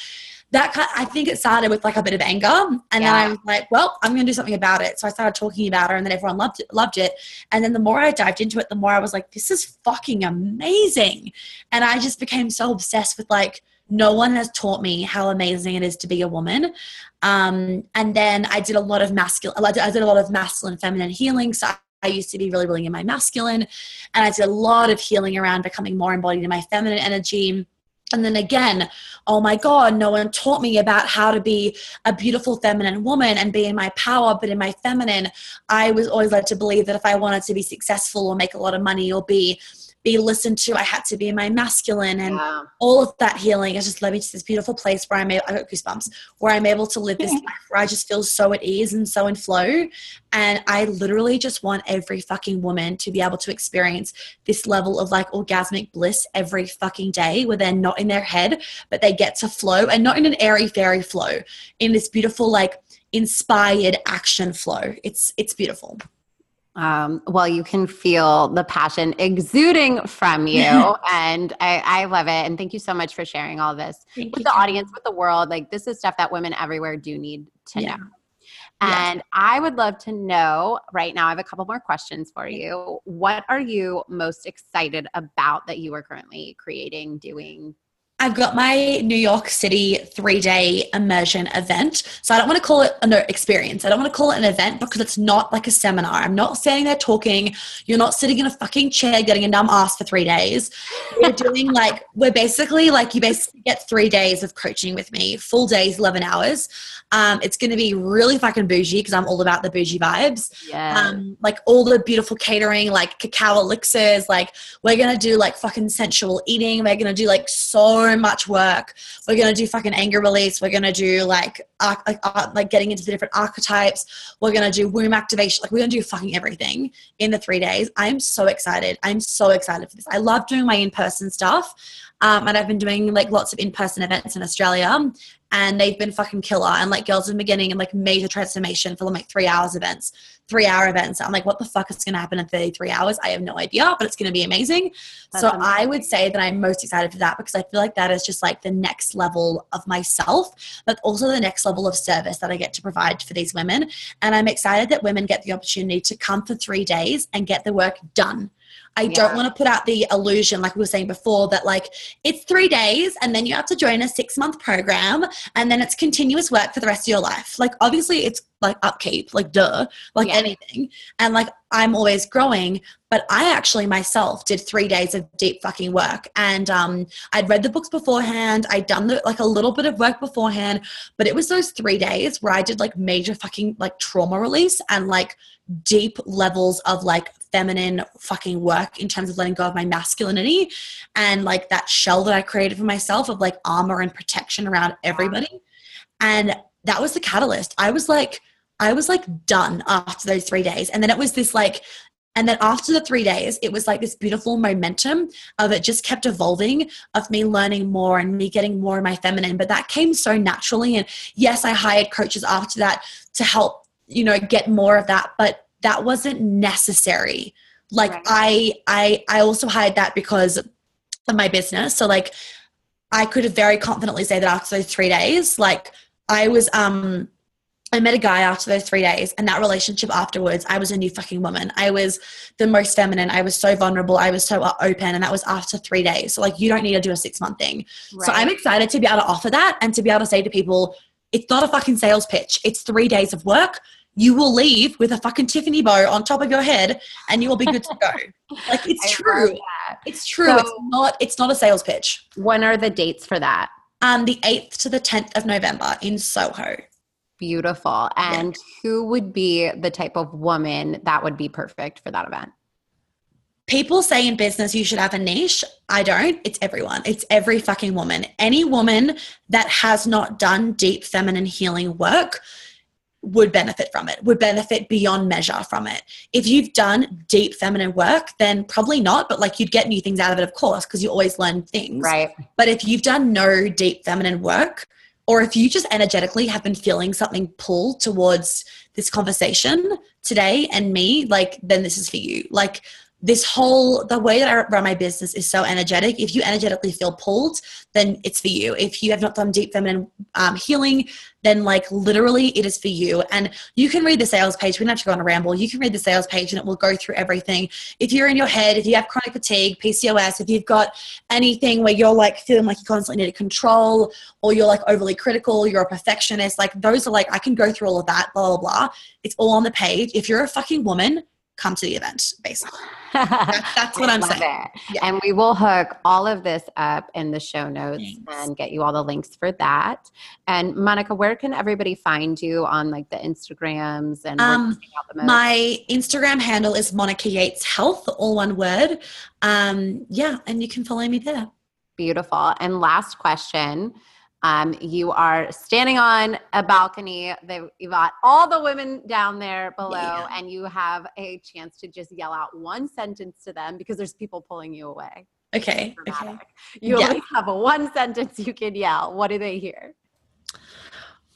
That kind I think it started with like a bit of anger, and yeah. then I was like, well, I'm going to do something about it. So I started talking about her, and then everyone loved it, loved it. And then the more I dived into it, the more I was like, this is fucking amazing, and I just became so obsessed with like. No one has taught me how amazing it is to be a woman. Um, and then I did a lot of masculine, I did a lot of masculine, feminine healing. So I used to be really, really in my masculine. And I did a lot of healing around becoming more embodied in my feminine energy and then again, oh my God, no one taught me about how to be a beautiful feminine woman and be in my power, but in my feminine, I was always led to believe that if I wanted to be successful or make a lot of money or be be listened to. I had to be my masculine, and all of that healing has just led me to this beautiful place where I'm. Able, I got goosebumps. Where I'm able to live this life where I just feel so at ease and so in flow. And I literally just want every fucking woman to be able to experience this level of like orgasmic bliss every fucking day, where they're not in their head, but they get to flow, and not in an airy fairy flow, in this beautiful like inspired action flow. It's it's beautiful. Um, well, you can feel the passion exuding from you, and I, I, love it. And thank you so much for sharing all this thank with the audience, with the world. Like this is stuff that women everywhere do need to yeah. know. And yeah. I would love to know right now. I have a couple more questions for you. What are you most excited about that you are currently creating, doing, I've got my New York City three day immersion event. So I don't want to call it an experience. I don't want to call it an event because it's not like a seminar. I'm not standing there talking. You're not sitting in a fucking chair getting a numb ass for three days. We're doing like, we're basically like, you basically get three days of coaching with me, full days, 11 hours. Um, it's going to be really fucking bougie because I'm all about the bougie vibes. Yeah. Um, like all the beautiful catering, like cacao elixirs. Like we're going to do like fucking sensual eating. We're going to do like so much work. We're gonna do fucking anger release. We're gonna do like like, like getting into the different archetypes. We're gonna do womb activation. Like we're gonna do fucking everything in the three days. I'm so excited. I'm so excited for this. I love doing my in person stuff. Um, and I've been doing like lots of in-person events in Australia and they've been fucking killer. And like girls in the beginning and like major transformation for like three hours events, three hour events. I'm like, what the fuck is going to happen in 33 hours? I have no idea, but it's going to be amazing. That's so amazing. I would say that I'm most excited for that because I feel like that is just like the next level of myself, but also the next level of service that I get to provide for these women. And I'm excited that women get the opportunity to come for three days and get the work done I yeah. don't want to put out the illusion, like we were saying before, that like it's three days and then you have to join a six month program and then it's continuous work for the rest of your life. Like, obviously, it's like upkeep, like duh, like yeah. anything. And like I'm always growing, but I actually myself did three days of deep fucking work. And um, I'd read the books beforehand, I'd done the, like a little bit of work beforehand, but it was those three days where I did like major fucking like trauma release and like deep levels of like feminine fucking work in terms of letting go of my masculinity and like that shell that I created for myself of like armor and protection around everybody. And that was the catalyst. I was like, I was like done after those three days. And then it was this like, and then after the three days, it was like this beautiful momentum of it just kept evolving of me learning more and me getting more of my feminine. But that came so naturally. And yes, I hired coaches after that to help, you know, get more of that. But that wasn't necessary Like Right. I I I also hired that because of my business. So like I could very confidently say that after those three days, like I was um I met a guy after those three days, and that relationship afterwards, I was a new fucking woman. I was the most feminine. I was so vulnerable. I was so open, and that was after three days. So, like, you don't need to do a six month thing. So, I'm excited to be able to offer that and to be able to say to people, it's not a fucking sales pitch. It's three days of work. You will leave with a fucking Tiffany bow on top of your head, and you will be good to go. like, it's I true. It's true. it's not. It's not a sales pitch. When are the dates for that? Um, the eighth to the tenth of November in Soho. Beautiful. And who would be the type of woman that would be perfect for that event? people say in business you should have a niche. I don't. It's everyone. It's every fucking woman. Any woman that has not done deep feminine healing work would benefit from it, would benefit beyond measure from it. If you've done deep feminine work, then probably not, but like you'd get new things out of it, of course, because you always learn things. Right. But if you've done no deep feminine work, or if you just energetically have been feeling something pull towards this conversation today and me, like, then this is for you. Like, this whole the way that I run my business is so energetic. If you energetically feel pulled, then it's for you. If you have not done deep feminine um, healing, then like literally it is for you. And you can read the sales page. We don't have to go on a ramble. You can read the sales page and it will go through everything. If you're in your head, if you have chronic fatigue, PCOS, if you've got anything where you're like feeling like you constantly need to control or you're like overly critical, you're a perfectionist, like those are like, I can go through all of that, blah, blah, blah. It's all on the page. If you're a fucking woman, come to the event, basically. That's, that's what I'm saying. Yeah. And we will hook all of this up in the show notes Thanks. and get you all the links for that. And Monica, where can everybody find you on like the Instagrams and Um, do you hang out the? My Instagram handle is Monica Yates Health, all one word. Um, yeah, and you can follow me there. Beautiful. And last question. Um, you are standing on a balcony. They've you've got all the women down there below, Yeah. and you have a chance to just yell out one sentence to them because there's people pulling you away. Okay. Okay. You Yeah. only have a one sentence you can yell. What do they hear?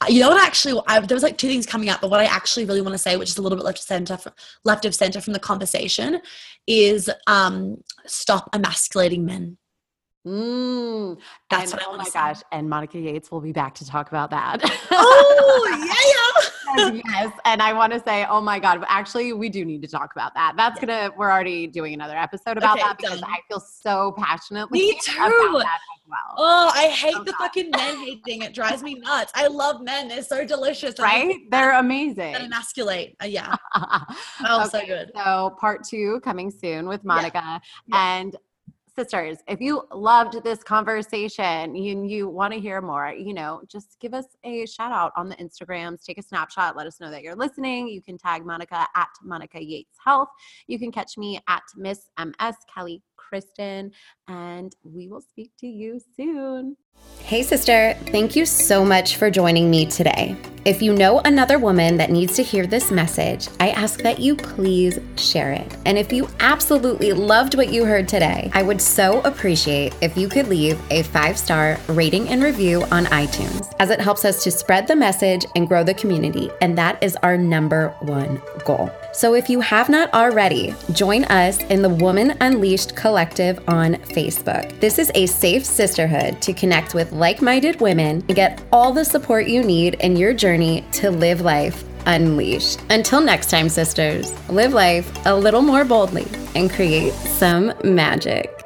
You know what? Actually, I, there was like two things coming up, but what I actually really want to say, which is a little bit left of center, fr- left of center from the conversation, is um, stop emasculating men. Mm. That's and, what I oh wanna my say. gosh. And Monica Yates will be back to talk about that. Oh yeah. yes, yes. And I want to say, oh my God, actually, we do need to talk about that. That's gonna, we're already doing another episode about Okay, that because done. I feel so passionately Me about too. that as well. Oh, I hate Oh, the God. fucking men hating. It drives me nuts. I love men. They're so delicious. Right? They're amazing. That emasculate. Uh, yeah. Oh, so good. So part two coming soon with Monica. Yeah. And sisters, if you loved this conversation and you want to hear more, you know, just give us a shout out on the Instagrams, take a snapshot, let us know that you're listening. You can tag Monica at Monica Yates Health. You can catch me at Miss MS Kelly Kristin, and we will speak to you soon. Hey, sister, thank you so much for joining me today. If you know another woman that needs to hear this message, I ask that you please share it. And if you absolutely loved what you heard today, I would so appreciate if you could leave a five star rating and review on iTunes, as it helps us to spread the message and grow the community. And that is our number one goal. So if you have not already, join us in the Woman Unleashed Collective on Facebook. This is a safe sisterhood to connect with like minded women and get all the support you need in your journey to live life unleashed. Until next time, sisters, live life a little more boldly and create some magic.